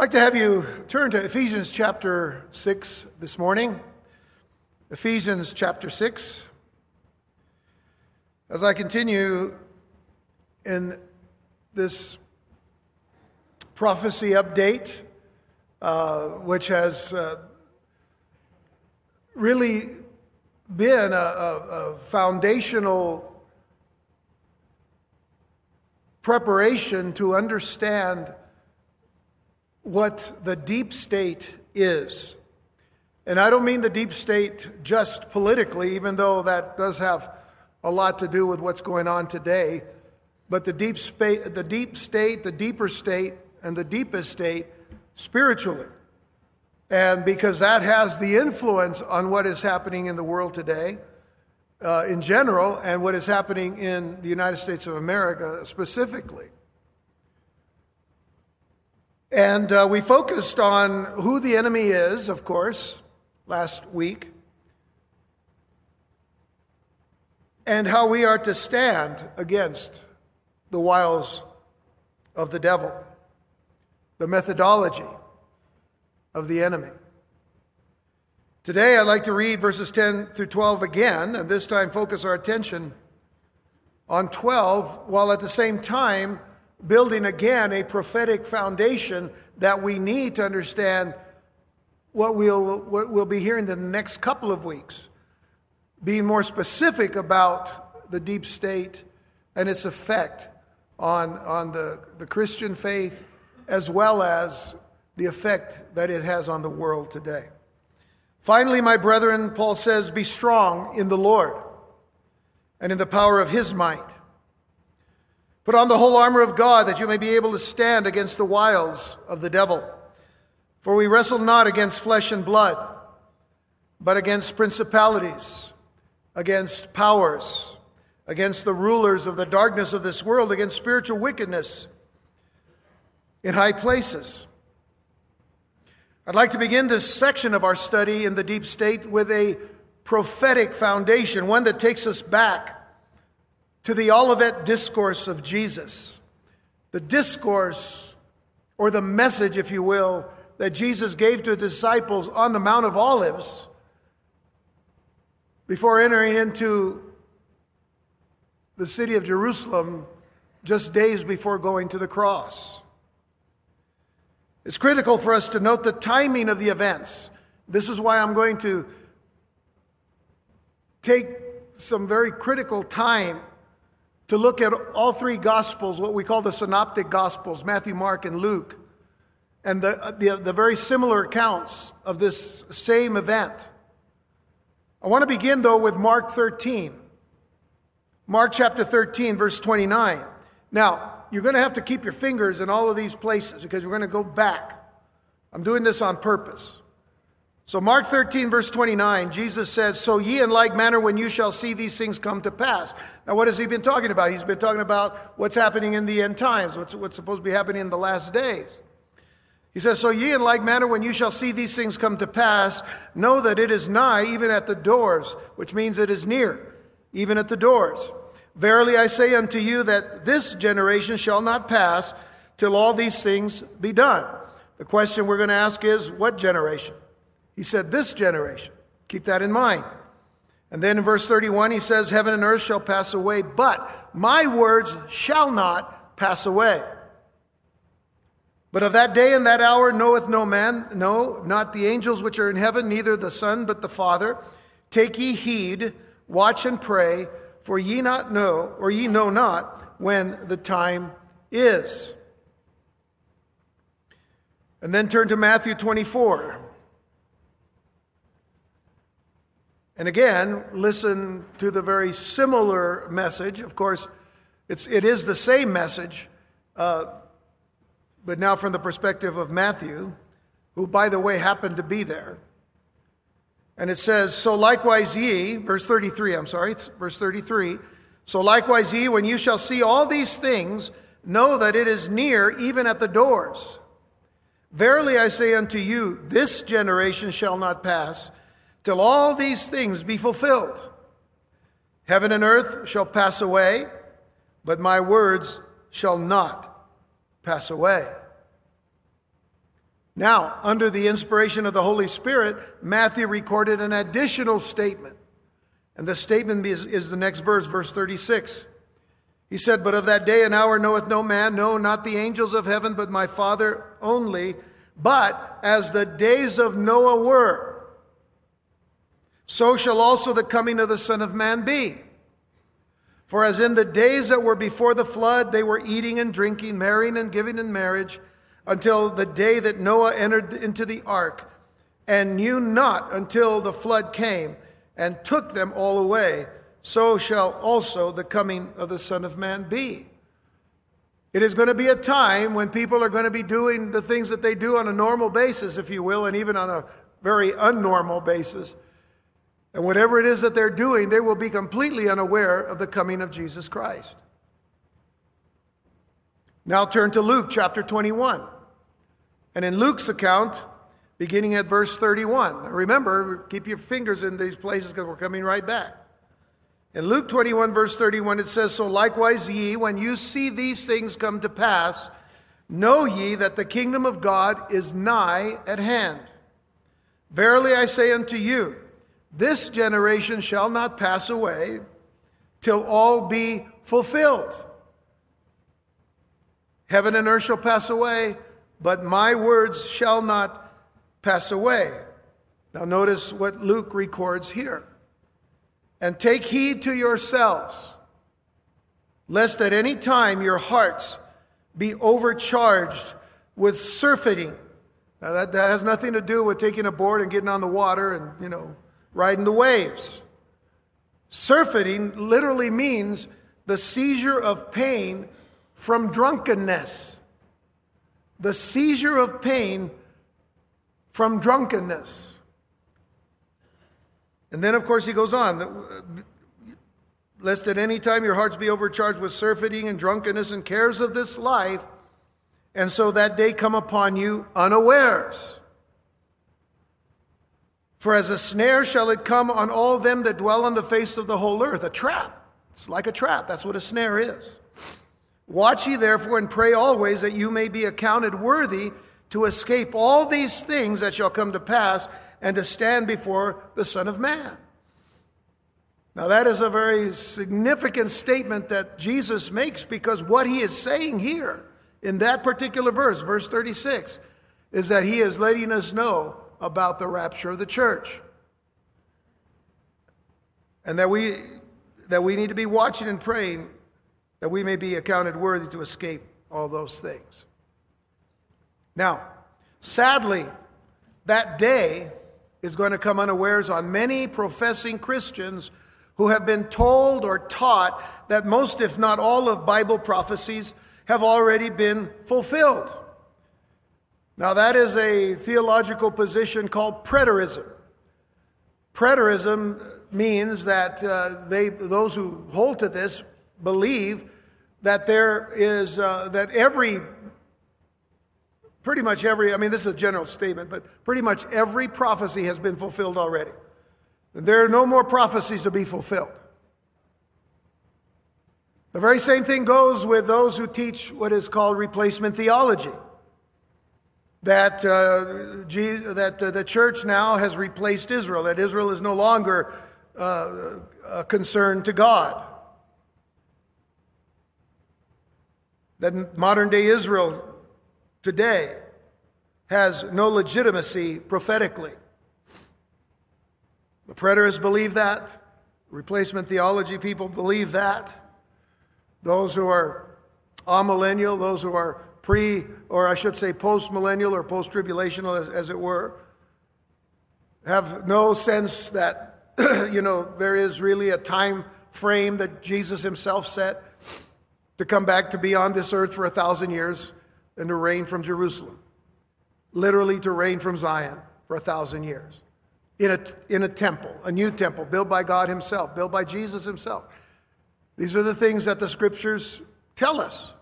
I'd like to have you turn to Ephesians chapter 6 this morning. Ephesians chapter 6. As I continue in this prophecy update, uh, which has uh, really been a, a, a foundational preparation to understand what the deep state is. And I don't mean the deep state just politically, even though that does have a lot to do with what's going on today, but the deep, spa- the deep state, the deeper state, and the deepest state spiritually. And because that has the influence on what is happening in the world today uh, in general and what is happening in the United States of America specifically. And uh, we focused on who the enemy is, of course, last week, and how we are to stand against the wiles of the devil, the methodology of the enemy. Today, I'd like to read verses 10 through 12 again, and this time focus our attention on 12, while at the same time building again a prophetic foundation that we need to understand what we'll, what we'll be hearing in the next couple of weeks. Being more specific about the deep state and its effect on, on the, the Christian faith, as well as the effect that it has on the world today. Finally, my brethren, Paul says, be strong in the Lord and in the power of his might. Put on the whole armor of God that you may be able to stand against the wiles of the devil. For we wrestle not against flesh and blood, but against principalities, against powers, against the rulers of the darkness of this world, against spiritual wickedness in high places. I'd like to begin this section of our study in the deep state with a prophetic foundation, one that takes us back to the Olivet Discourse of Jesus. The discourse, or the message, if you will, that Jesus gave to the disciples on the Mount of Olives before entering into the city of Jerusalem just days before going to the cross. It's critical for us to note the timing of the events. This is why I'm going to take some very critical time to look at all three Gospels, what we call the Synoptic Gospels Matthew, Mark, and Luke, and the, the, the very similar accounts of this same event. I want to begin, though, with Mark 13. Mark chapter 13, verse 29. Now, you're going to have to keep your fingers in all of these places because we're going to go back. I'm doing this on purpose. So, Mark 13, verse 29, Jesus says, So ye in like manner when you shall see these things come to pass. Now, what has he been talking about? He's been talking about what's happening in the end times, what's, what's supposed to be happening in the last days. He says, So ye in like manner when you shall see these things come to pass, know that it is nigh, even at the doors, which means it is near, even at the doors. Verily I say unto you that this generation shall not pass till all these things be done. The question we're going to ask is, what generation? He said, This generation. Keep that in mind. And then in verse 31, he says, Heaven and earth shall pass away, but my words shall not pass away. But of that day and that hour knoweth no man, no, not the angels which are in heaven, neither the Son, but the Father. Take ye heed, watch and pray, for ye not know, or ye know not when the time is. And then turn to Matthew 24. And again, listen to the very similar message. Of course, it's, it is the same message, uh, but now from the perspective of Matthew, who, by the way, happened to be there. And it says, So likewise ye, verse 33, I'm sorry, verse 33. So likewise ye, when you shall see all these things, know that it is near, even at the doors. Verily I say unto you, this generation shall not pass till all these things be fulfilled. Heaven and earth shall pass away, but my words shall not pass away. Now, under the inspiration of the Holy Spirit, Matthew recorded an additional statement. And the statement is, is, the next verse, verse 36. He said, But of that day and hour knoweth no man, no, not the angels of heaven, but my Father only. But as the days of Noah were, so shall also the coming of the Son of Man be. For as in the days that were before the flood, they were eating and drinking, marrying and giving in marriage until the day that Noah entered into the ark, and knew not until the flood came and took them all away, so shall also the coming of the Son of Man be. It is going to be a time when people are going to be doing the things that they do on a normal basis, if you will, and even on a very unnormal basis. And whatever it is that they're doing, they will be completely unaware of the coming of Jesus Christ. Now turn to Luke chapter 21. And in Luke's account, beginning at verse 31, remember, keep your fingers in these places because we're coming right back. In Luke 21, verse 31, it says, So likewise, ye, when you see these things come to pass, know ye that the kingdom of God is nigh at hand. Verily I say unto you, this generation shall not pass away till all be fulfilled. Heaven and earth shall pass away, but my words shall not pass away. Now, notice what Luke records here. And take heed to yourselves, lest at any time your hearts be overcharged with surfeiting. Now, that, that has nothing to do with taking a board and getting on the water and, you know, riding the waves. Surfeiting literally means the seizure of pain from drunkenness. The seizure of pain from drunkenness. And then, of course, he goes on uh, lest at any time your hearts be overcharged with surfeiting and drunkenness and cares of this life, and so that day come upon you unawares. For as a snare shall it come on all them that dwell on the face of the whole earth, a trap. It's like a trap. That's what a snare is. Watch ye therefore and pray always that you may be accounted worthy to escape all these things that shall come to pass and to stand before the Son of Man. Now, that is a very significant statement that Jesus makes because what he is saying here in that particular verse, verse 36, is that he is letting us know about the rapture of the church. And that we, that we need to be watching and praying that we may be accounted worthy to escape all those things. Now, sadly, that day is going to come unawares on many professing Christians who have been told or taught that most, if not all, of Bible prophecies have already been fulfilled. Now, that is a theological position called preterism. Preterism means that uh, they, those who hold to this believe that there is, uh, that every, pretty much every, I mean, this is a general statement, but pretty much every prophecy has been fulfilled already. There are no more prophecies to be fulfilled. The very same thing goes with those who teach what is called replacement theology. That, uh, Jesus, that uh, the church now has replaced Israel, that Israel is no longer uh, a concern to God. that modern day Israel today has no legitimacy prophetically. The preterists believe that. Replacement theology people believe that. Those who are amillennial, those who are pre, or I should say post millennial or post tribulational, as, as, it were, have no sense that, you know, there is really a time frame that Jesus himself set to come back to be on this earth for a thousand years and to reign from Jerusalem. Literally, to reign from Zion for a thousand years. In a, in a temple, a new temple built by God Himself, built by Jesus Himself. These are the things that the scriptures tell us.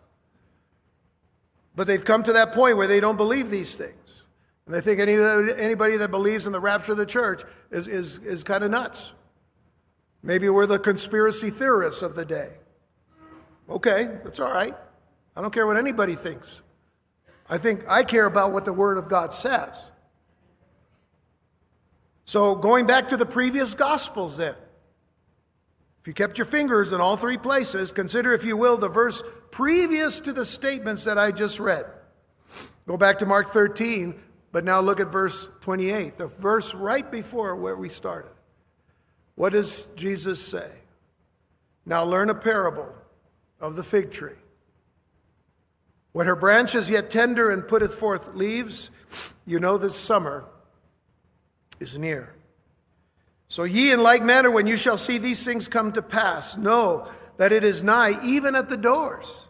But they've come to that point where they don't believe these things. And they think any, anybody that believes in the rapture of the church is, is, is kind of nuts. Maybe we're the conspiracy theorists of the day. Okay, that's all right. I don't care what anybody thinks. I think I care about what the Word of God says. So, going back to the previous Gospels, then, you kept your fingers in all three places, consider, if you will, the verse previous to the statements that I just read. Go back to Mark 13, but now look at verse 28, the verse right before where we started. What does Jesus say? Now learn a parable of the fig tree. When her branch is yet tender and putteth forth leaves, you know that summer is near. So ye in like manner, when you shall see these things come to pass, know that it is nigh, even at the doors.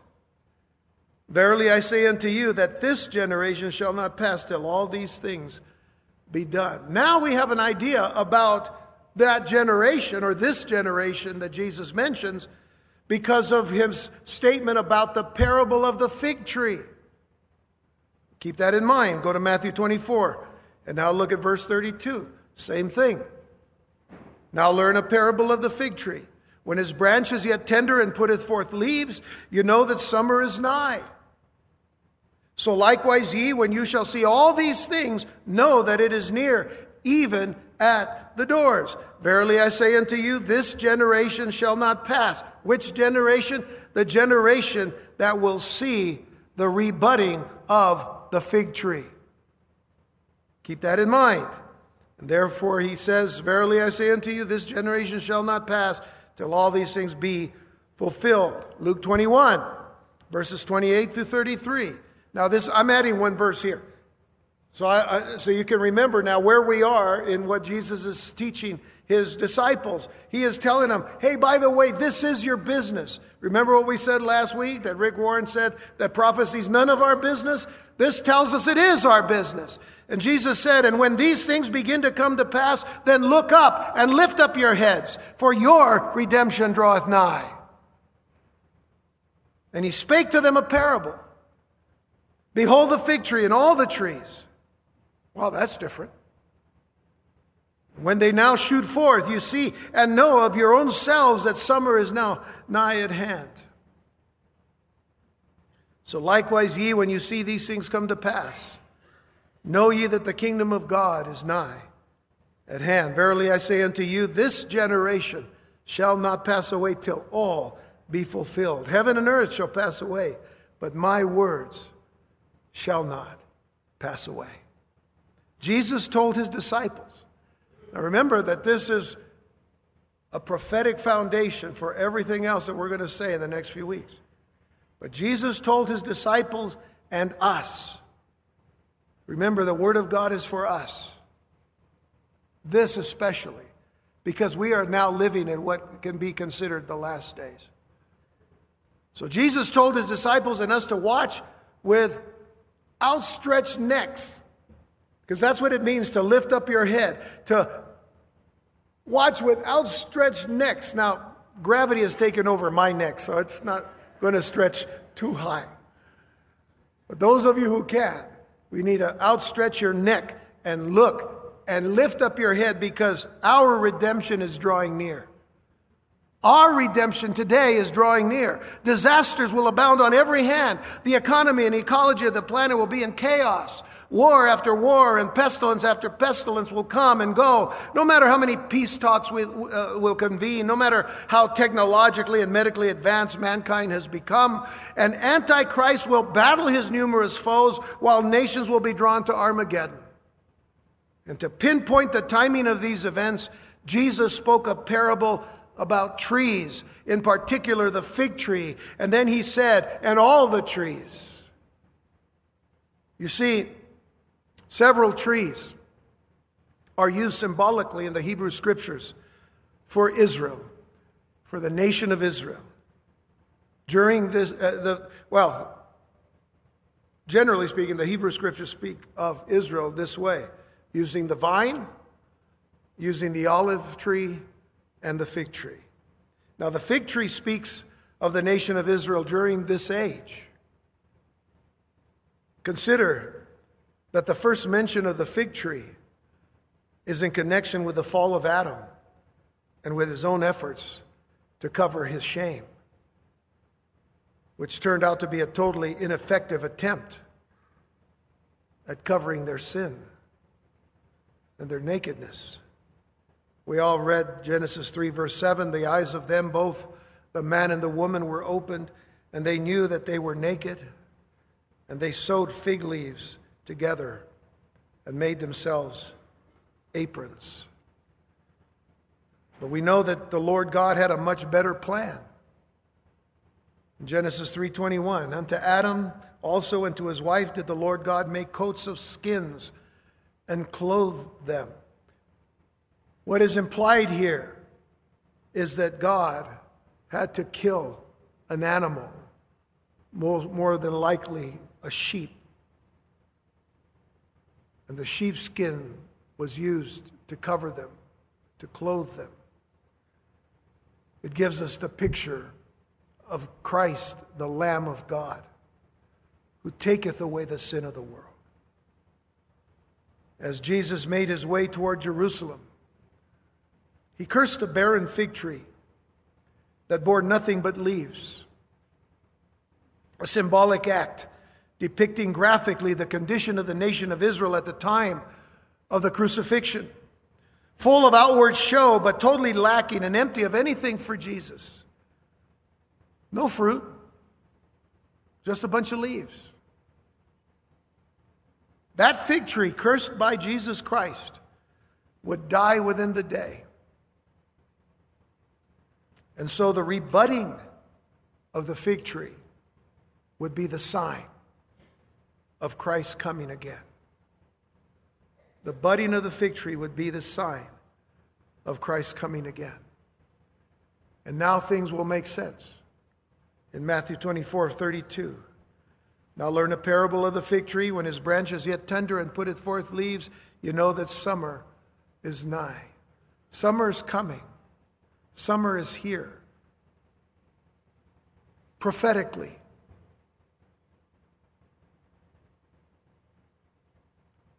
Verily I say unto you that this generation shall not pass till all these things be done. Now we have an idea about that generation or this generation that Jesus mentions because of his statement about the parable of the fig tree. Keep that in mind. Go to Matthew 24 and now look at verse 32. Same thing. Now learn a parable of the fig tree. When his branch is yet tender and putteth forth leaves, you know that summer is nigh. So likewise, ye, when you shall see all these things, know that it is near, even at the doors. Verily I say unto you, this generation shall not pass. Which generation? The generation that will see the rebudding of the fig tree. Keep that in mind. And therefore he says, Verily I say unto you, this generation shall not pass till all these things be fulfilled. Luke 21, verses 28 through 33. Now, this I'm adding one verse here. So, I, I, so you can remember now where we are in what Jesus is teaching his disciples. He is telling them, hey, by the way, this is your business. Remember what we said last week that Rick Warren said that prophecy is none of our business? This tells us it is our business. And Jesus said, And when these things begin to come to pass, then look up and lift up your heads, for your redemption draweth nigh. And he spake to them a parable. Behold the fig tree and all the trees. Well, that's different. When they now shoot forth, you see and know of your own selves that summer is now nigh at hand. So likewise, ye, when you see these things come to pass, know ye that the kingdom of God is nigh at hand. Verily I say unto you, this generation shall not pass away till all be fulfilled. Heaven and earth shall pass away, but my words shall not pass away. Jesus told his disciples. Now remember that this is a prophetic foundation for everything else that we're going to say in the next few weeks. But Jesus told his disciples and us. Remember, the Word of God is for us. This especially, because we are now living in what can be considered the last days. So Jesus told his disciples and us to watch with outstretched necks. Because that's what it means to lift up your head, to watch with outstretched necks. Now, gravity has taken over my neck, so it's not going to stretch too high. But those of you who can, we need to outstretch your neck and look and lift up your head because our redemption is drawing near. Our redemption today is drawing near. Disasters will abound on every hand. The economy and ecology of the planet will be in chaos. War after war and pestilence after pestilence will come and go. No matter how many peace talks we, uh, will convene, no matter how technologically and medically advanced mankind has become, an Antichrist will battle his numerous foes while nations will be drawn to Armageddon. And to pinpoint the timing of these events, Jesus spoke a parable about trees, in particular the fig tree. And then he said, and all the trees. You see, several trees are used symbolically in the Hebrew scriptures for Israel, for the nation of Israel. During this, uh, the, well, generally speaking, the Hebrew scriptures speak of Israel this way using the vine, using the olive tree, and the fig tree. Now, the fig tree speaks of the nation of Israel during this age. Consider that the first mention of the fig tree is in connection with the fall of Adam and with his own efforts to cover his shame, which turned out to be a totally ineffective attempt at covering their sin and their nakedness. We all read Genesis 3, verse 7 the eyes of them, both the man and the woman, were opened, and they knew that they were naked, and they sewed fig leaves together and made themselves aprons. But we know that the Lord God had a much better plan. In Genesis 3:21, unto Adam also and to his wife did the Lord God make coats of skins and clothe them. What is implied here is that God had to kill an animal, more, than likely a sheep. And the sheepskin was used to cover them, to clothe them. It gives us the picture of Christ, the Lamb of God, who taketh away the sin of the world. As Jesus made his way toward Jerusalem, he cursed a barren fig tree that bore nothing but leaves. A symbolic act depicting graphically the condition of the nation of Israel at the time of the crucifixion. Full of outward show, but totally lacking and empty of anything for Jesus. No fruit, just a bunch of leaves. That fig tree, cursed by Jesus Christ, would die within the day. And so the rebudding of the fig tree would be the sign of Christ coming again. The budding of the fig tree would be the sign of Christ coming again. And now things will make sense. In Matthew 24 32, now learn a parable of the fig tree. When his branch is yet tender and putteth forth leaves, you know that summer is nigh. Summer is coming. Summer is here. Prophetically.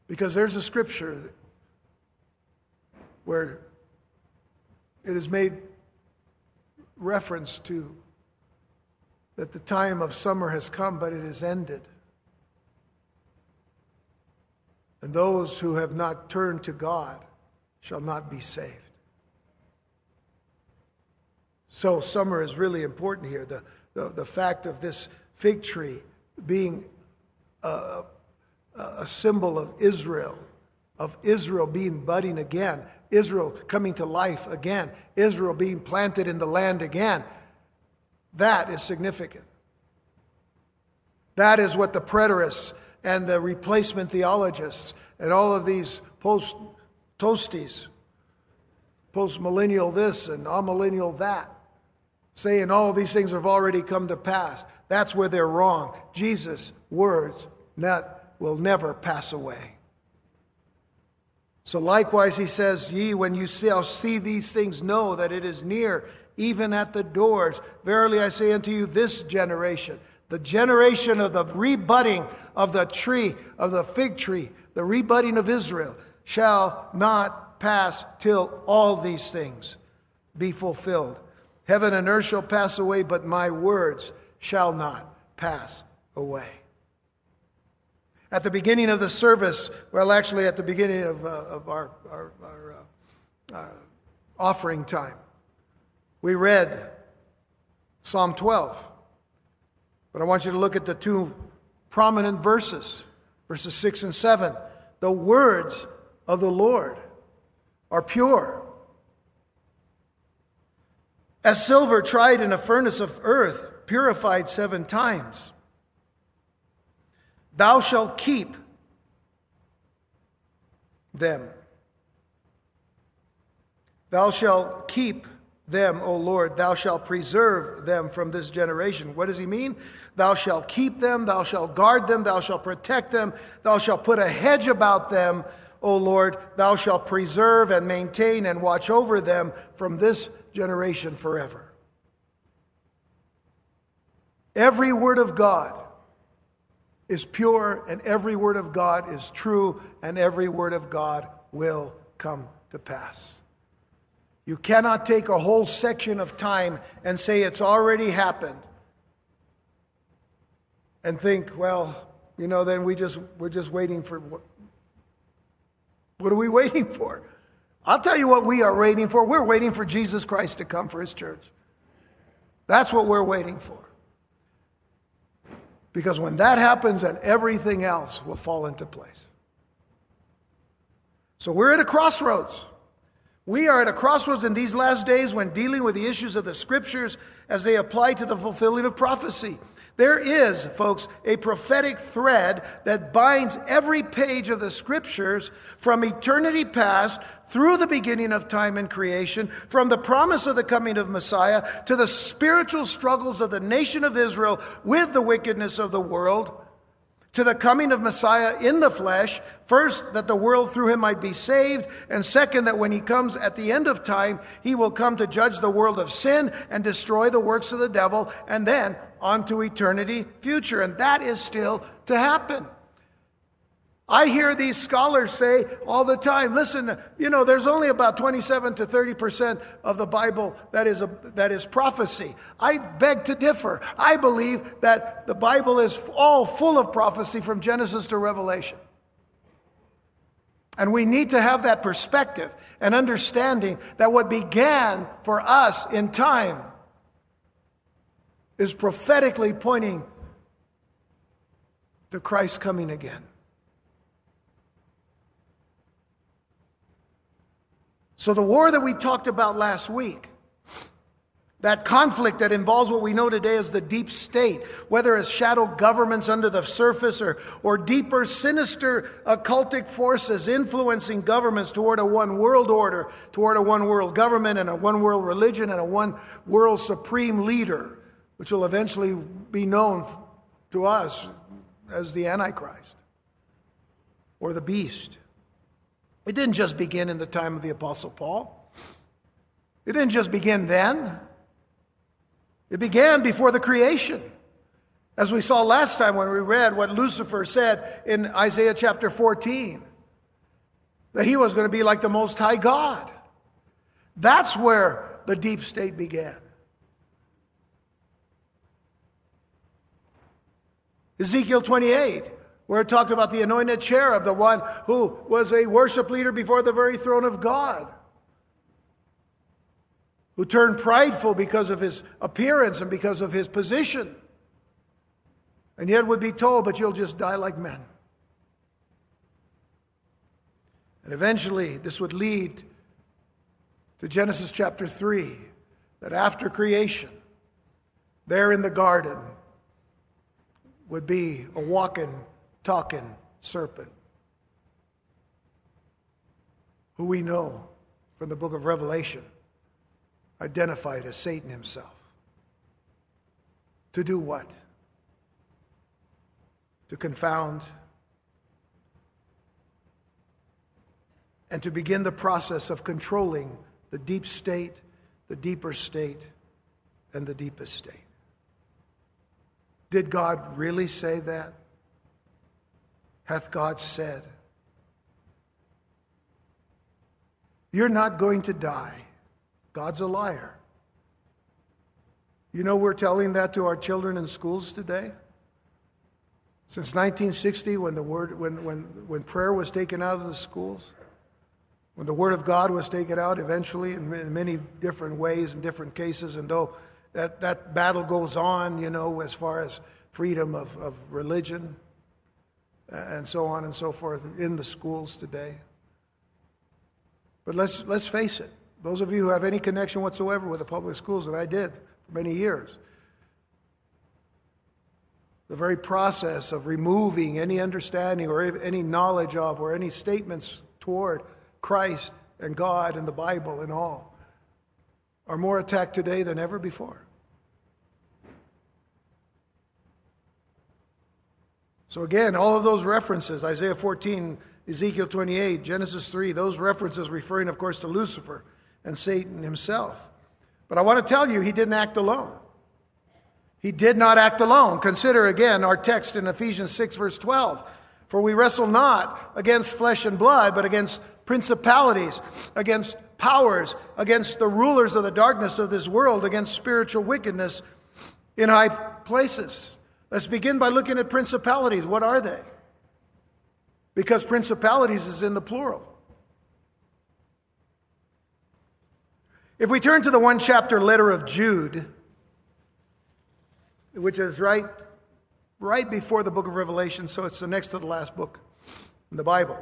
Because there's a scripture where it is made reference to that the time of summer has come, but it has ended. And those who have not turned to God shall not be saved. So, summer is really important here. The, the, the fact of this fig tree being a, a symbol of Israel, of Israel being budding again, Israel coming to life again, Israel being planted in the land again. That is significant. That is what the preterists and the replacement theologists and all of these post toasties, post millennial this and amillennial that, saying all these things have already come to pass. That's where they're wrong. Jesus' words not, will never pass away. So likewise, he says, Ye, when you shall see these things, know that it is near, even at the doors. Verily I say unto you, this generation, the generation of the rebudding of the tree, of the fig tree, the rebudding of Israel, shall not pass till all these things be fulfilled. Heaven and earth shall pass away, but my words shall not pass away. At the beginning of the service, well, actually, at the beginning of, uh, of our, our, our uh, uh, offering time, we read Psalm 12. But I want you to look at the two prominent verses, verses 6 and 7. The words of the Lord are pure as silver tried in a furnace of earth, purified seven times. Thou shalt keep them. Thou shalt keep them, O Lord. Thou shalt preserve them from this generation. What does he mean? Thou shalt keep them, thou shalt guard them, thou shalt protect them, thou shalt put a hedge about them, O Lord. Thou shalt preserve and maintain and watch over them from this generation forever. Every word of God is pure, and every word of God is true, and every word of God will come to pass. You cannot take a whole section of time and say it's already happened and think, well, you know, then we just we're just waiting for what, what are we waiting for? I'll tell you what we are waiting for. We're waiting for Jesus Christ to come for his church. That's what we're waiting for. Because when that happens, then everything else will fall into place. So we're at a crossroads. We are at a crossroads in these last days when dealing with the issues of the scriptures as they apply to the fulfilling of prophecy. There is, folks, a prophetic thread that binds every page of the scriptures from eternity past through the beginning of time and creation, from the promise of the coming of Messiah to the spiritual struggles of the nation of Israel with the wickedness of the world to the coming of Messiah in the flesh, first, that the world through him might be saved, and second, that when he comes at the end of time, he will come to judge the world of sin and destroy the works of the devil, and then on to eternity future. And that is still to happen. I hear these scholars say all the time, listen, you know, there's only about 27 to 30% of the Bible that is, a, that is prophecy. I beg to differ. I believe that the Bible is all full of prophecy from Genesis to Revelation. And we need to have that perspective and understanding that what began for us in time is prophetically pointing to Christ coming again. So, the war that we talked about last week, that conflict that involves what we know today as the deep state, whether as shadow governments under the surface or, or deeper, sinister occultic forces influencing governments toward a one world order, toward a one world government and a one world religion and a one world supreme leader, which will eventually be known to us as the Antichrist or the beast. It didn't just begin in the time of the Apostle Paul. It didn't just begin then. It began before the creation. As we saw last time when we read what Lucifer said in Isaiah chapter 14, that he was going to be like the Most High God. That's where the deep state began. Ezekiel 28 where it talked about the anointed cherub, the one who was a worship leader before the very throne of God, who turned prideful because of his appearance and because of his position, and yet would be told, But you'll just die like men. And eventually, this would lead to Genesis chapter 3 that after creation, there in the garden, would be a walking talking serpent, who we know from the book of Revelation identified as Satan himself. To do what? To confound and to begin the process of controlling the deep state, the deeper state, and the deepest state. Did God really say that? Hath God said. You're not going to die. God's a liar. You know, we're telling that to our children in schools today. Since 1960, when, the word, when, when, when prayer was taken out of the schools, when the Word of God was taken out eventually in many different ways and different cases, and though that, that battle goes on, you know, as far as freedom of, of religion, and so on and so forth in the schools today. But let's, let's face it, those of you who have any connection whatsoever with the public schools, and I did for many years, the very process of removing any understanding or any knowledge of or any statements toward Christ and God and the Bible and all are more attacked today than ever before. So, again, all of those references Isaiah 14, Ezekiel 28, Genesis 3 those references referring, of course, to Lucifer and Satan himself. But I want to tell you, he didn't act alone. He did not act alone. Consider again our text in Ephesians 6, verse 12. For we wrestle not against flesh and blood, but against principalities, against powers, against the rulers of the darkness of this world, against spiritual wickedness in high places. Let's begin by looking at principalities. What are they? Because principalities is in the plural. If we turn to the one chapter letter of Jude, which is right, right before the book of Revelation, so it's the next to the last book in the Bible.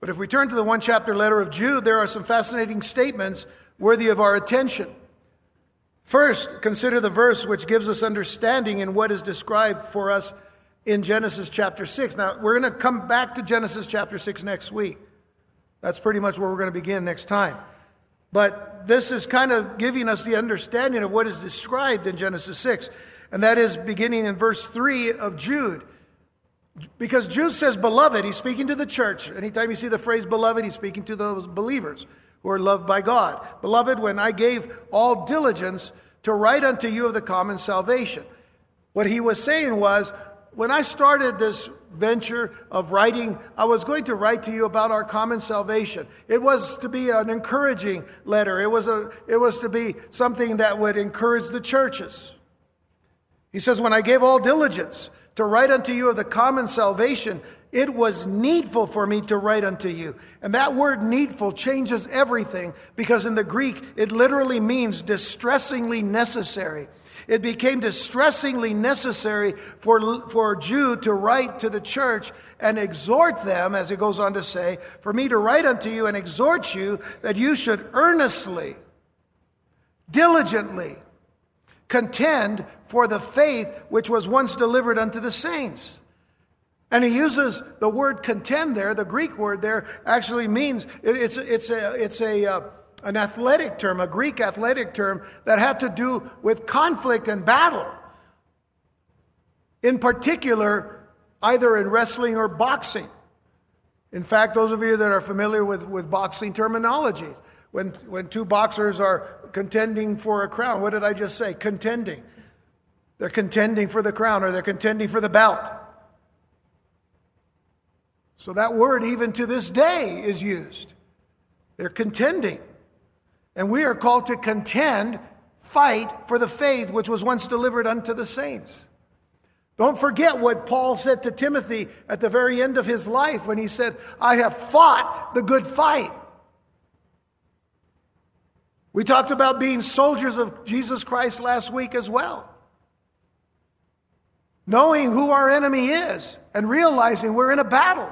But if we turn to the one chapter letter of Jude, there are some fascinating statements worthy of our attention. First, consider the verse which gives us understanding in what is described for us in Genesis chapter 6. Now, we're going to come back to Genesis chapter 6 next week. That's pretty much where we're going to begin next time. But this is kind of giving us the understanding of what is described in Genesis 6. And that is beginning in verse 3 of Jude. Because Jude says, beloved, he's speaking to the church. Anytime you see the phrase beloved, he's speaking to those believers who are loved by God. Beloved, when I gave all diligence to write unto you of the common salvation. What he was saying was, when I started this venture of writing, I was going to write to you about our common salvation. It was to be an encouraging letter. It was, a, it was to be something that would encourage the churches. He says, When I gave all diligence to write unto you of the common salvation, it was needful for me to write unto you. And that word needful changes everything because in the Greek, it literally means distressingly necessary. It became distressingly necessary for, for a Jew to write to the church and exhort them, as it goes on to say, for me to write unto you and exhort you that you should earnestly, diligently contend for the faith which was once delivered unto the saints. And he uses the word contend there. The Greek word there actually means it's, it's, a, it's a, uh, an athletic term, a Greek athletic term that had to do with conflict and battle. In particular, either in wrestling or boxing. In fact, those of you that are familiar with, with boxing terminology, when, when two boxers are contending for a crown, what did I just say? Contending. They're contending for the crown or they're contending for the belt. So that word, even to this day, is used. They're contending. And we are called to contend, fight for the faith which was once delivered unto the saints. Don't forget what Paul said to Timothy at the very end of his life when he said, I have fought the good fight. We talked about being soldiers of Jesus Christ last week as well knowing who our enemy is and realizing we're in a battle.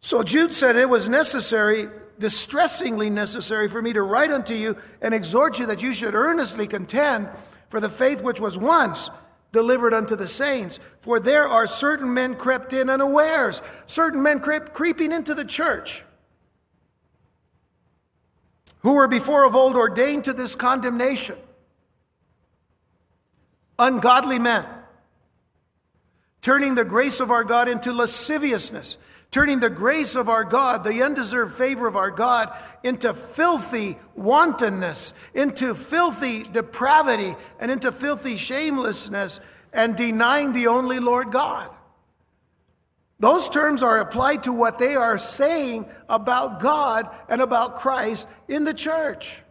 So Jude said it was necessary, distressingly necessary, for me to write unto you and exhort you that you should earnestly contend for the faith which was once delivered unto the saints. For there are certain men crept in unawares, certain men crept, creeping into the church, who were before of old ordained to this condemnation ungodly men, turning the grace of our God into lasciviousness, turning the grace of our God, the undeserved favor of our God, into filthy wantonness, into filthy depravity, and into filthy shamelessness, and denying the only Lord God. Those terms are applied to what they are saying about God and about Christ in the church.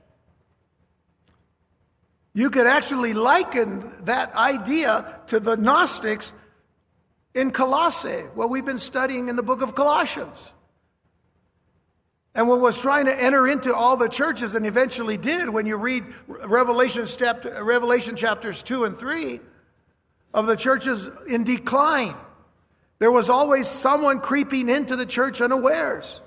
You could actually liken that idea to the Gnostics in Colossae, what we've been studying in the book of Colossians. And what was trying to enter into all the churches and eventually did when you read Revelation, Revelation chapters 2 and 3 of the churches in decline. There was always someone creeping into the church unawares.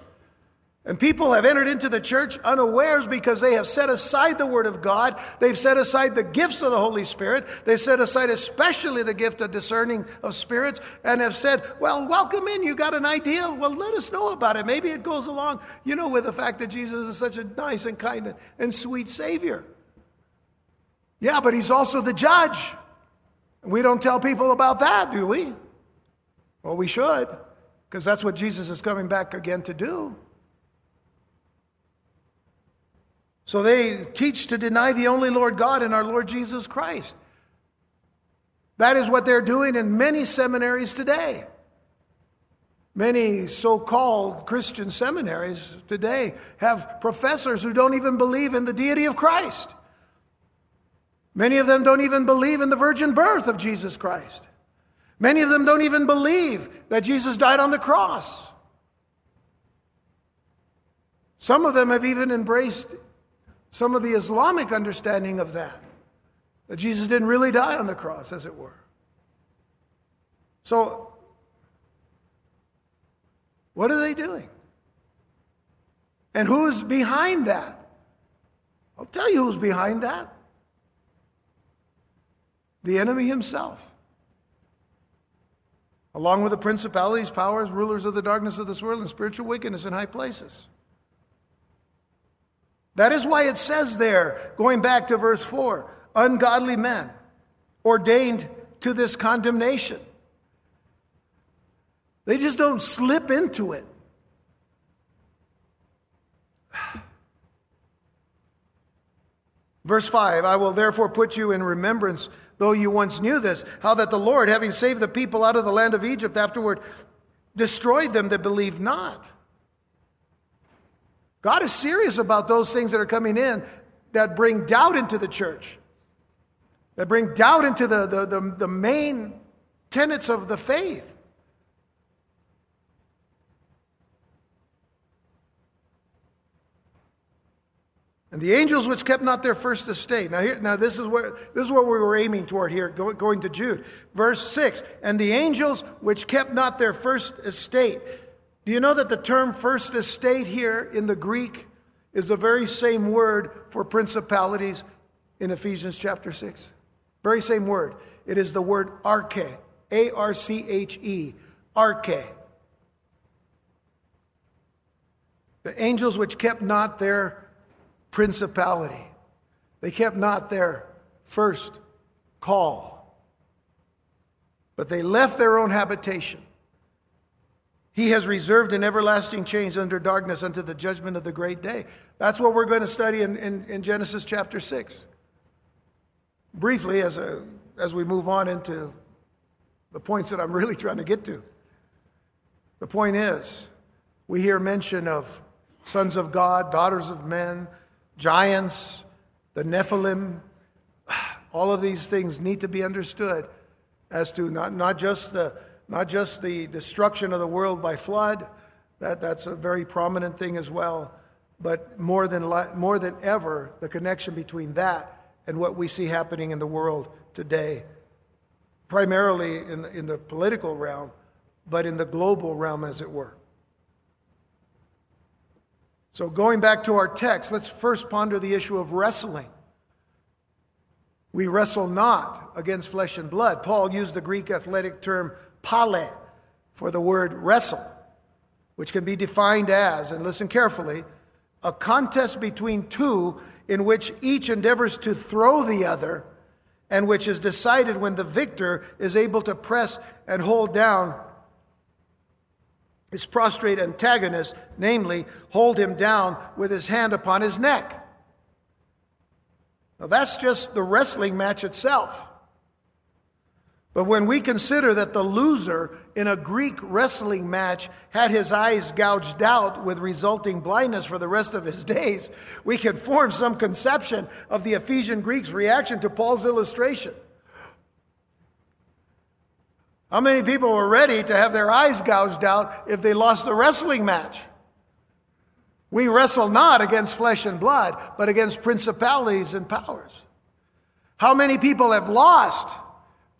And people have entered into the church unawares because they have set aside the Word of God. They've set aside the gifts of the Holy Spirit. They've set aside especially the gift of discerning of spirits and have said, Well, welcome in. You got an idea? Well, let us know about it. Maybe it goes along, you know, with the fact that Jesus is such a nice and kind and sweet Savior. Yeah, but He's also the judge. We don't tell people about that, do we? Well, we should, because that's what Jesus is coming back again to do. So they teach to deny the only Lord God and our Lord Jesus Christ. That is what they're doing in many seminaries today. Many so called Christian seminaries today have professors who don't even believe in the deity of Christ. Many of them don't even believe in the virgin birth of Jesus Christ. Many of them don't even believe that Jesus died on the cross. Some of them have even embraced some of the Islamic understanding of that, that Jesus didn't really die on the cross, as it were. So, what are they doing? And who's behind that? I'll tell you who's behind that the enemy himself. Along with the principalities, powers, rulers of the darkness of this world, and spiritual wickedness in high places. That is why it says there, going back to verse 4, ungodly men ordained to this condemnation. They just don't slip into it. Verse 5 I will therefore put you in remembrance, though you once knew this, how that the Lord, having saved the people out of the land of Egypt, afterward destroyed them that believed not. God is serious about those things that are coming in that bring doubt into the church, that bring doubt into the, the, the, the main tenets of the faith. And the angels which kept not their first estate. Now, here, now this is where this is what we were aiming toward here, going to Jude, verse six. And the angels which kept not their first estate. Do you know that the term first estate here in the Greek is the very same word for principalities in Ephesians chapter six? Very same word. It is the word arche, A R C H E, arche. The angels which kept not their principality. They kept not their first call, but they left their own habitation. He has reserved an everlasting change under darkness unto the judgment of the great day. That's what we're going to study in, in, in Genesis chapter 6. Briefly, as, a, as we move on into the points that I'm really trying to get to. The point is, we hear mention of sons of God, daughters of men, giants, the Nephilim, all of these things need to be understood as to not, not, just, the, not just the destruction of the world by flood, that, that's a very prominent thing as well, but more than, more than ever, the connection between that and what we see happening in the world today, primarily in in the political realm, but in the global realm, as it were. So, going back to our text, let's first ponder the issue of wrestling. We wrestle not against flesh and blood. Paul used the Greek athletic term pale for the word wrestle, which can be defined as, and listen carefully, a contest between two in which each endeavors to throw the other, and which is decided when the victor is able to press and hold down his prostrate antagonist, namely, hold him down with his hand upon his neck. Now, that's just the wrestling match itself. But when we consider that the loser in a Greek wrestling match had his eyes gouged out with resulting blindness for the rest of his days, we can form some conception of the Ephesian Greeks' reaction to Paul's illustration. How many people were ready to have their eyes gouged out if they lost the wrestling match? We wrestle not against flesh and blood, but against principalities and powers. How many people have lost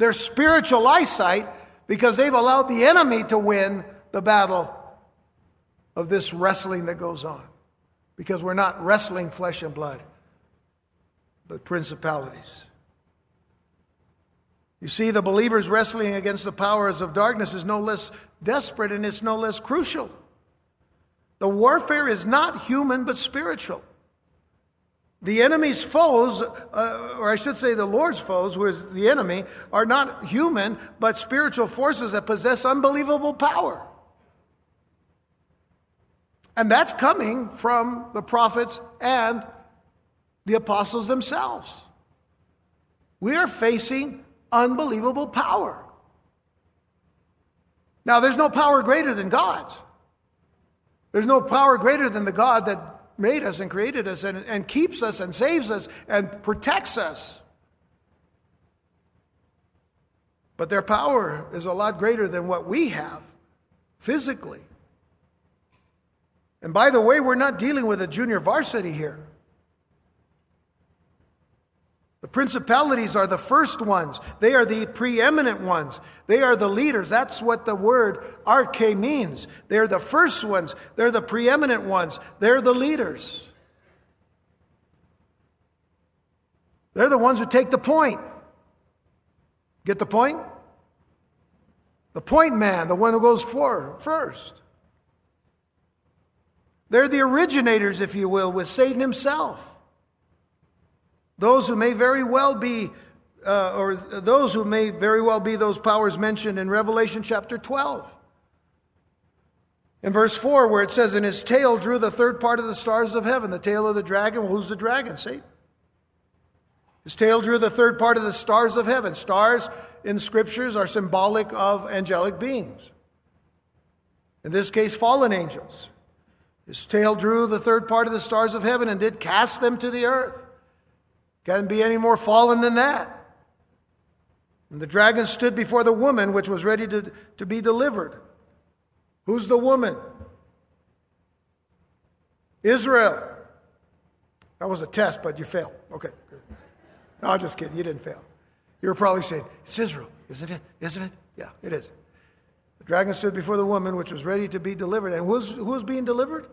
their spiritual eyesight because they've allowed the enemy to win the battle of this wrestling that goes on? Because we're not wrestling flesh and blood, but principalities. You see, the believers wrestling against the powers of darkness is no less desperate and it's no less crucial. The warfare is not human but spiritual. The enemy's foes, uh, or I should say the Lord's foes, who is the enemy, are not human but spiritual forces that possess unbelievable power. And that's coming from the prophets and the apostles themselves. We are facing unbelievable power. Now, there's no power greater than God's. There's no power greater than the God that made us and created us and, and keeps us and saves us and protects us. But their power is a lot greater than what we have physically. And by the way, we're not dealing with a junior varsity here principalities are the first ones. They are the preeminent ones. They are the leaders. That's what the word arche means. They're the first ones. They're the preeminent ones. They're the leaders. They're the ones who take the point. Get the point? The point man, the one who goes for first. They're the originators, if you will, with Satan himself. Those who may very well be, uh, or those who may very well be those powers mentioned in Revelation chapter 12. In verse 4, where it says, In his tail drew the third part of the stars of heaven, the tail of the dragon. Well, who's the dragon? Satan. His tail drew the third part of the stars of heaven. Stars in scriptures are symbolic of angelic beings. In this case, fallen angels. His tail drew the third part of the stars of heaven and did cast them to the earth. Can't be any more fallen than that. And the dragon stood before the woman which was ready to, to be delivered. Who's the woman? Israel. That was a test, but you failed. Okay. No, I'm just kidding. You didn't fail. You were probably saying, It's Israel, isn't it? Isn't it? Yeah, it is. The dragon stood before the woman, which was ready to be delivered. And who's, who was being delivered?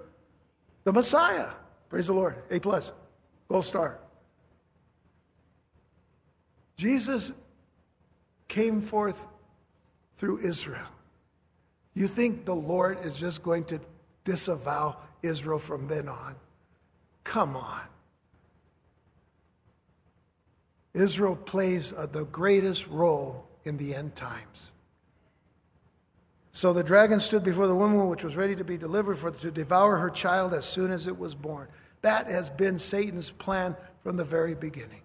The Messiah. Praise the Lord. A plus. Gold star. Jesus came forth through Israel. You think the Lord is just going to disavow Israel from then on? Come on. Israel plays the greatest role in the end times. So the dragon stood before the woman which was ready to be delivered for to devour her child as soon as it was born. That has been Satan's plan from the very beginning.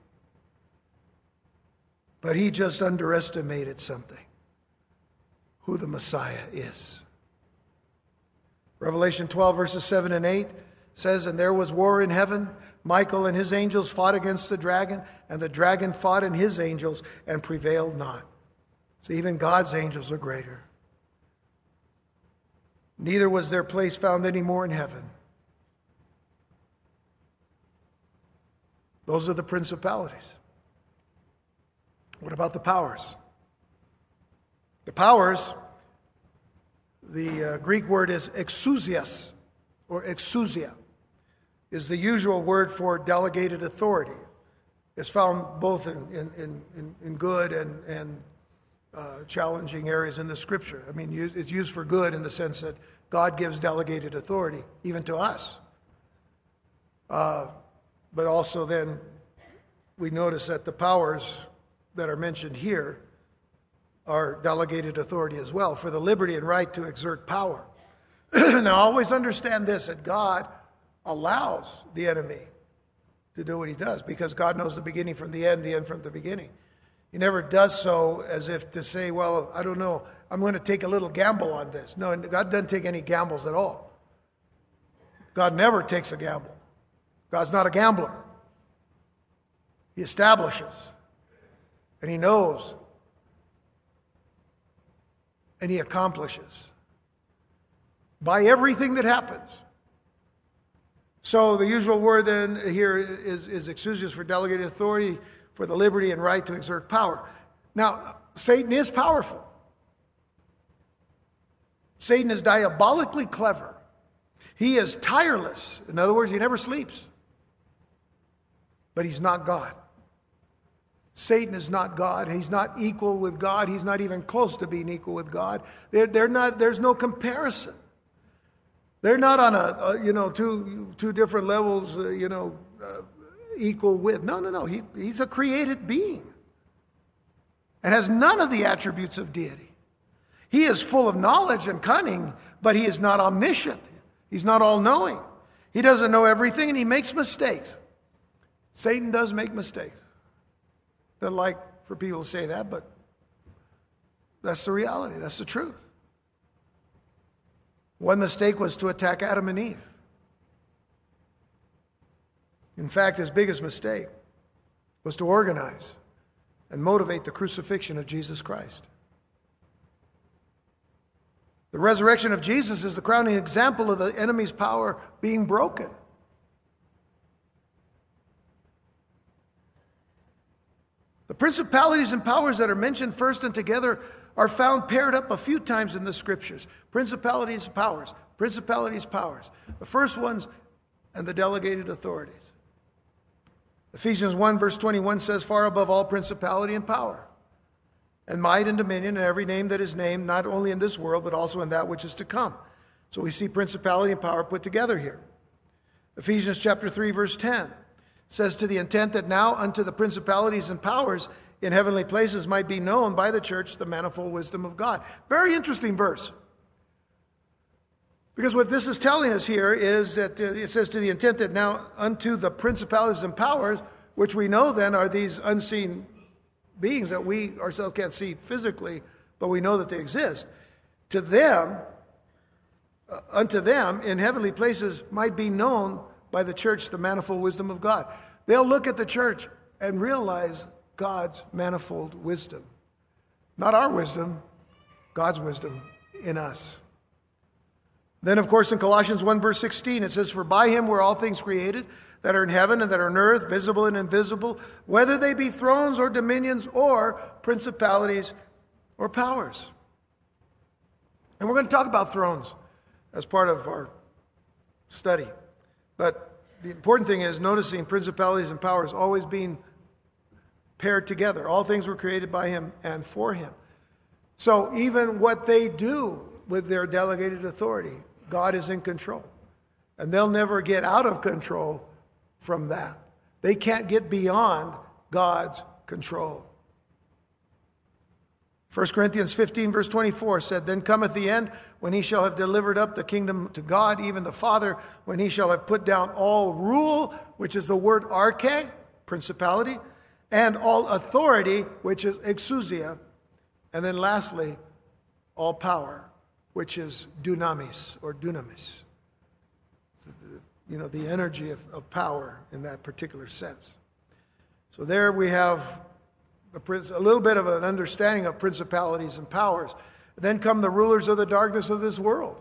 But he just underestimated something who the Messiah is. Revelation 12, verses 7 and 8 says, And there was war in heaven. Michael and his angels fought against the dragon, and the dragon fought and his angels and prevailed not. So even God's angels are greater. Neither was their place found any more in heaven. Those are the principalities. What about the powers? The powers, the uh, Greek word is exousias or exousia is the usual word for delegated authority. It's found both in, in, in, in good and, and uh, challenging areas in the scripture. I mean, it's used for good in the sense that God gives delegated authority, even to us. Uh, but also, then, we notice that the powers that are mentioned here are delegated authority as well for the liberty and right to exert power. now, always understand this that God allows the enemy to do what he does because God knows the beginning from the end, the end from the beginning. He never does so as if to say, well, I don't know, I'm going to take a little gamble on this. No, God doesn't take any gambles at all. God never takes a gamble. God's not a gambler. He establishes and he knows and he accomplishes by everything that happens. So the usual word then here is, is exousias for delegated authority, for the liberty and right to exert power. Now, Satan is powerful. Satan is diabolically clever. He is tireless. In other words, he never sleeps. But he's not God. Satan is not God. He's not equal with God. He's not even close to being equal with God. They're, they're not, there's no comparison. They're not on a, a you know, two, two different levels, uh, you know, uh, equal with. No, no, no. He, he's a created being and has none of the attributes of deity. He is full of knowledge and cunning, but he is not omniscient. He's not all knowing. He doesn't know everything and he makes mistakes. Satan does make mistakes. Doesn't like for people to say that, but that's the reality. That's the truth. One mistake was to attack Adam and Eve. In fact, his biggest mistake was to organize and motivate the crucifixion of Jesus Christ. The resurrection of Jesus is the crowning example of the enemy's power being broken. The principalities and powers that are mentioned first and together are found paired up a few times in the scriptures. Principalities, powers, principalities, powers. The first ones and the delegated authorities. Ephesians 1, verse 21 says, Far above all principality and power and might and dominion and every name that is named, not only in this world, but also in that which is to come. So we see principality and power put together here. Ephesians chapter 3, verse 10 says, To the intent that now unto the principalities and powers in heavenly places might be known by the church the manifold wisdom of God. Very interesting verse. Because what this is telling us here is that uh, it says, To the intent that now unto the principalities and powers, which we know then are these unseen beings that we ourselves can't see physically, but we know that they exist. To them, uh, unto them in heavenly places might be known by the church the manifold wisdom of God. They'll look at the church and realize God's manifold wisdom. Not our wisdom, God's wisdom in us. Then, of course, in Colossians 1, verse 16, it says, For by him were all things created that are in heaven and that are on earth, visible and invisible, whether they be thrones or dominions or principalities or powers. And we're going to talk about thrones as part of our study. But the important thing is noticing principalities and powers always being paired together. All things were created by him and for him. So even what they do with their delegated authority, God is in control. And they'll never get out of control from that. They can't get beyond God's control. 1 Corinthians 15, verse 24 said, Then cometh the end when he shall have delivered up the kingdom to God, even the Father, when he shall have put down all rule, which is the word arche, principality, and all authority, which is exousia, and then lastly, all power, which is dunamis or dunamis you know, the energy of, of power in that particular sense. So there we have a, little bit of an understanding of principalities and powers. Then come the rulers of the darkness of this world.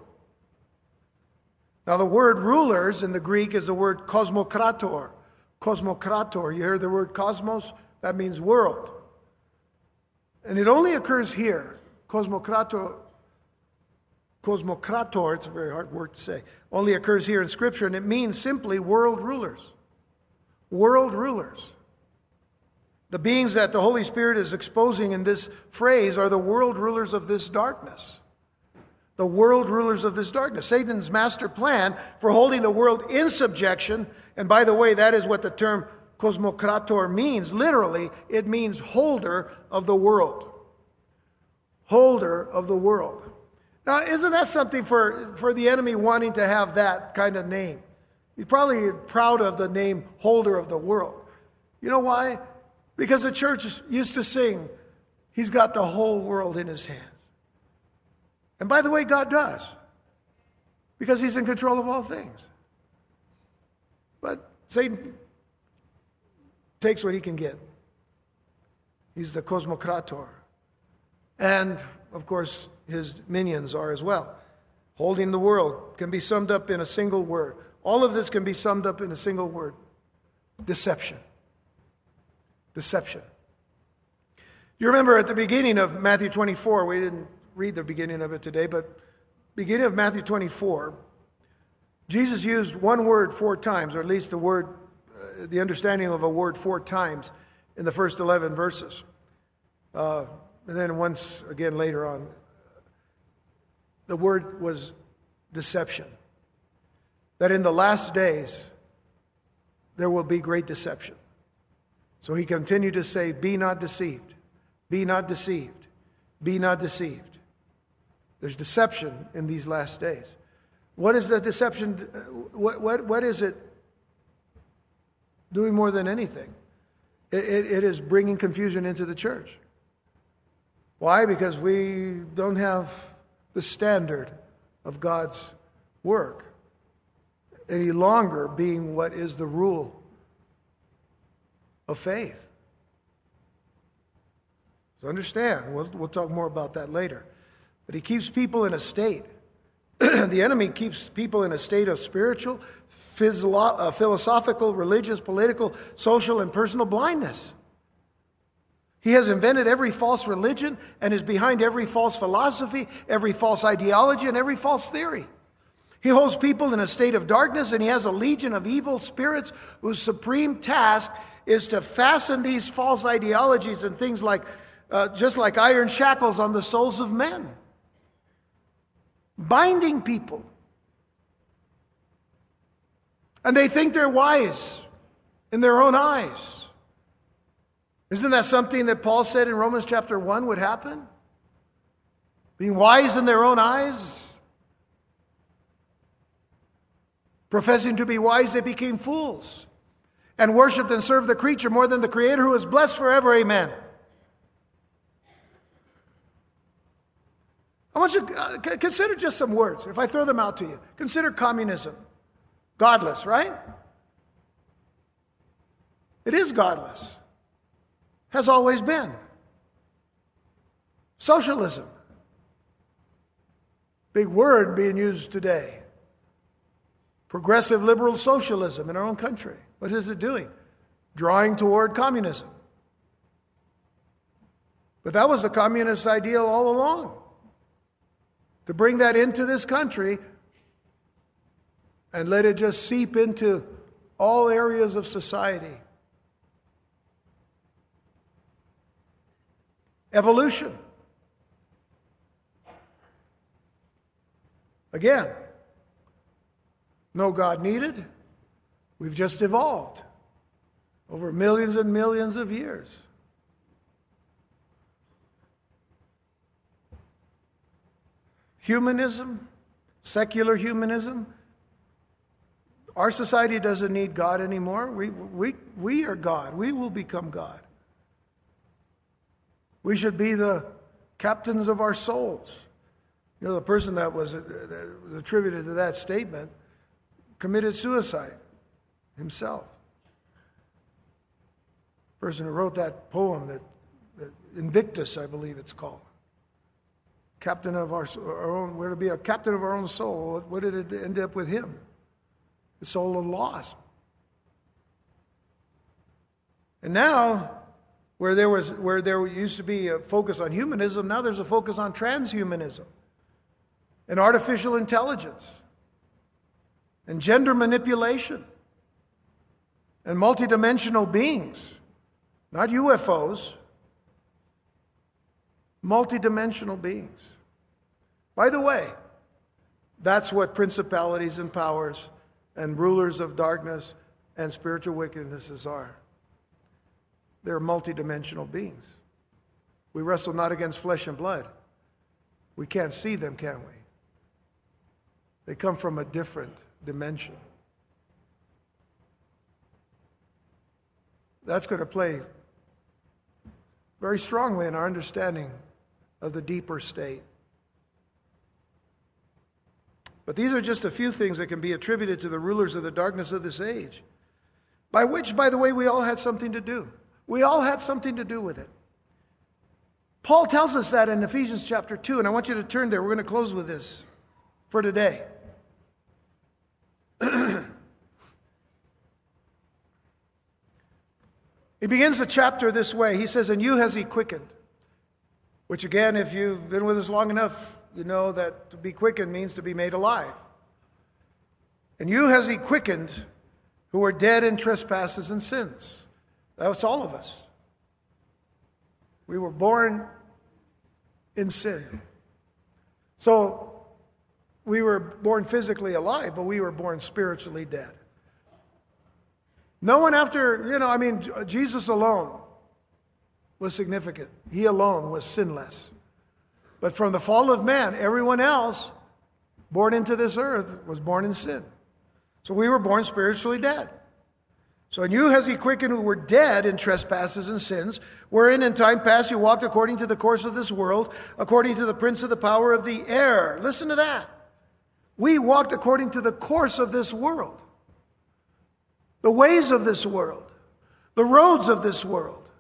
Now, the word rulers in the Greek is the word kosmokrator. Kosmokrator. You hear the word cosmos? That means world. And it only occurs here. Kosmokrator Cosmokrator, it's a very hard word to say, only occurs here in Scripture, and it means simply world rulers. World rulers. The beings that the Holy Spirit is exposing in this phrase are the world rulers of this darkness. The world rulers of this darkness. Satan's master plan for holding the world in subjection, and by the way, that is what the term cosmokrator means. Literally, it means holder of the world. Holder of the world. Now, isn't that something for, for the enemy wanting to have that kind of name? He's probably proud of the name holder of the world. You know why? Because the church used to sing, He's got the whole world in His hands. And by the way, God does, because He's in control of all things. But Satan takes what he can get. He's the cosmocrator. And, of course, his minions are as well. Holding the world can be summed up in a single word. All of this can be summed up in a single word deception. Deception. You remember at the beginning of Matthew 24, we didn't read the beginning of it today, but beginning of Matthew 24, Jesus used one word four times, or at least the word, uh, the understanding of a word four times in the first 11 verses. Uh, and then once again later on the word was deception. That in the last days, there will be great deception. So he continued to say, Be not deceived, be not deceived, be not deceived. There's deception in these last days. What is the deception? What, what, what is it doing more than anything? It, it, it is bringing confusion into the church. Why? Because we don't have the standard of God's work any longer being what is the rule of faith. So understand, we'll, we'll talk more about that later. But he keeps people in a state. the enemy keeps people in a state of spiritual, physio- uh, philosophical, religious, political, social, and personal blindness. He has invented every false religion and is behind every false philosophy, every false ideology, and every false theory. He holds people in a state of darkness, and he has a legion of evil spirits whose supreme task is to fasten these false ideologies and things like, uh, just like iron shackles on the souls of men, binding people. And they think they're wise in their own eyes. Isn't that something that Paul said in Romans chapter 1 would happen? Being wise in their own eyes? Professing to be wise, they became fools and worshiped and served the creature more than the Creator who is blessed forever. Amen. I want you to uh, consider just some words. If I throw them out to you, consider communism. Godless, right? It is godless has always been. Socialism. Big word being used today. Progressive liberal socialism in our own country. What is it doing? Drawing toward communism. But that was the communist ideal all along. To bring that into this country and let it just seep into all areas of society. Evolution. Again, no God needed. We've just evolved over millions and millions of years. Humanism, secular humanism. Our society doesn't need God anymore. We, we, we are God. We will become God. We should be the captains of our souls. You know, the person that was, attributed to that statement committed suicide himself. The person who wrote that poem, that, that Invictus, I believe it's called. Captain of our, our own, we're to be a captain of our own soul. What, what did it end up with him? The soul of loss. And now, where there, was, where there used to be a focus on humanism, now there's a focus on transhumanism and artificial intelligence and gender manipulation and multidimensional beings, not UFOs, multidimensional beings. By the way, that's what principalities and powers and rulers of darkness and spiritual wickednesses are. They're multidimensional beings. We wrestle not against flesh and blood. We can't see them, can we? They come from a different dimension. That's going to play very strongly in our understanding of the deeper state. But these are just a few things that can be attributed to the rulers of the darkness of this age, by which, by the way, we all had something to do. We all had something to do with it. Paul tells us that in Ephesians chapter 2, and I want you to turn there. We're going to close with this for today. he begins the chapter this way. He says, And you has he quickened. Which, again, if you've been with us long enough, you know that to be quickened means to be made alive. And you has he quickened who were dead in trespasses and sins. That's all of us. We were born in sin. So we were born physically alive, but we were born spiritually dead. No one after, you know, I mean, Jesus alone was significant. He alone was sinless. But from the fall of man, everyone else born into this earth was born in sin. So we were born spiritually dead. So in you has he quickened who were dead in trespasses and sins, wherein in time past you walked according to the course of this world, according to the prince of the power of the air. Listen to that. We walked according to the course of this world, the ways of this world, the roads of this world,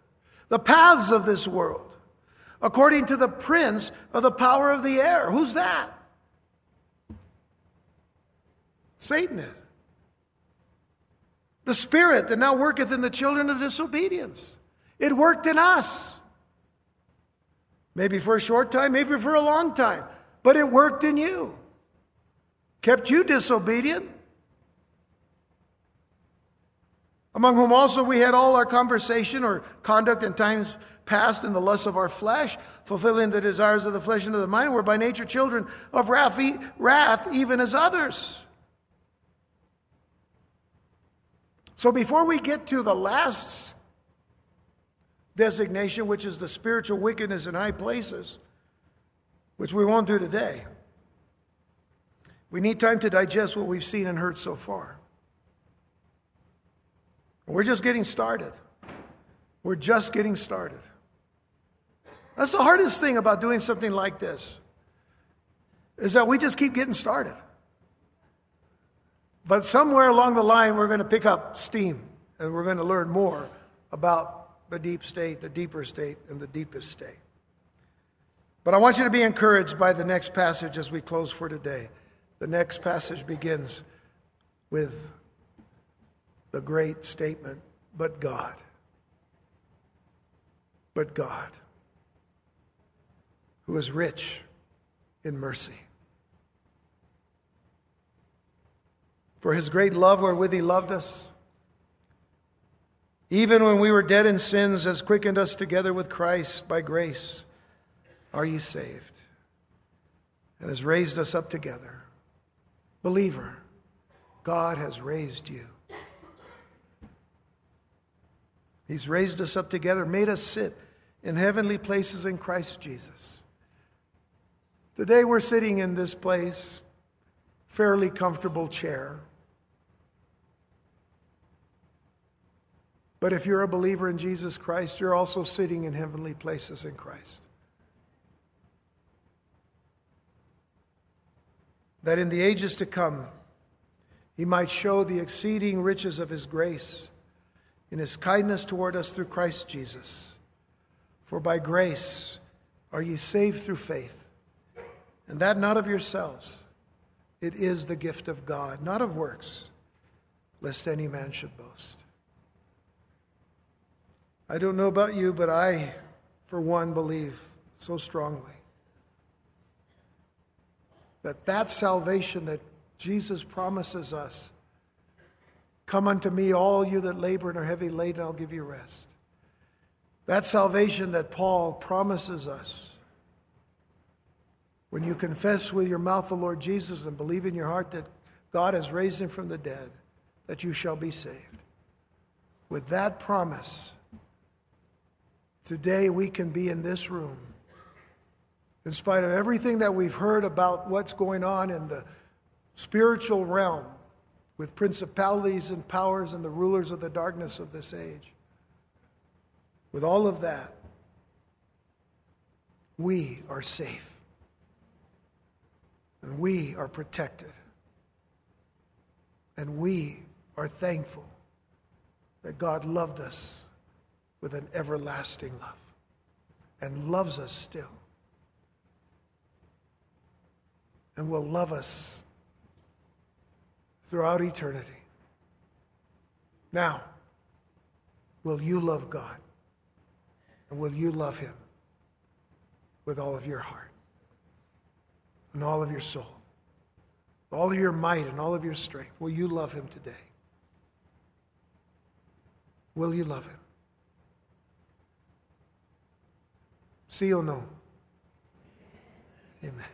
the paths of this world, according to the prince of the power of the air. Who's that? Satan is. The spirit that now worketh in the children of disobedience. It worked in us. Maybe for a short time, maybe for a long time, but it worked in you. Kept you disobedient. Among whom also we had all our conversation or conduct in times past in the lusts of our flesh, fulfilling the desires of the flesh and of the mind, were by nature children of wrath, wrath even as others. So before we get to the last designation, which is the spiritual wickedness in high places, which we won't do today, we need time to digest what we've seen and heard so far. We're just getting started. We're just getting started. That's the hardest thing about doing something like this is that we just keep getting started. But somewhere along the line, we're going to pick up steam and we're going to learn more about the deep state, the deeper state, and the deepest state. But I want you to be encouraged by the next passage as we close for today. The next passage begins with the great statement, but God. But God, who is rich in mercy. For his great love wherewith he loved us, even when we were dead in sins, has quickened us together with Christ by grace. Are ye saved? And has raised us up together. Believer, God has raised you. He's raised us up together, made us sit in heavenly places in Christ Jesus. Today we're sitting in this place, fairly comfortable chair. But if you're a believer in Jesus Christ, you're also sitting in heavenly places in Christ. That in the ages to come, he might show the exceeding riches of his grace in his kindness toward us through Christ Jesus. For by grace are ye saved through faith, and that not of yourselves. It is the gift of God, not of works, lest any man should boast. I don't know about you, but I, for one, believe so strongly that that salvation that Jesus promises us Come unto me, all you that labor and are heavy laden, I'll give you rest. That salvation that Paul promises us. When you confess with your mouth the Lord Jesus and believe in your heart that God has raised him from the dead, that you shall be saved. With that promise, today we can be in this room. In spite of everything that we've heard about what's going on in the spiritual realm, with principalities and powers and the rulers of the darkness of this age. With all of that, we are safe. And we are protected. And we are thankful that God loved us with an everlasting love and loves us still. And will love us throughout eternity. Now, will you love God? And will you love Him with all of your heart and all of your soul, all of your might and all of your strength? Will you love Him today? Will you love Him? See or no? Amen.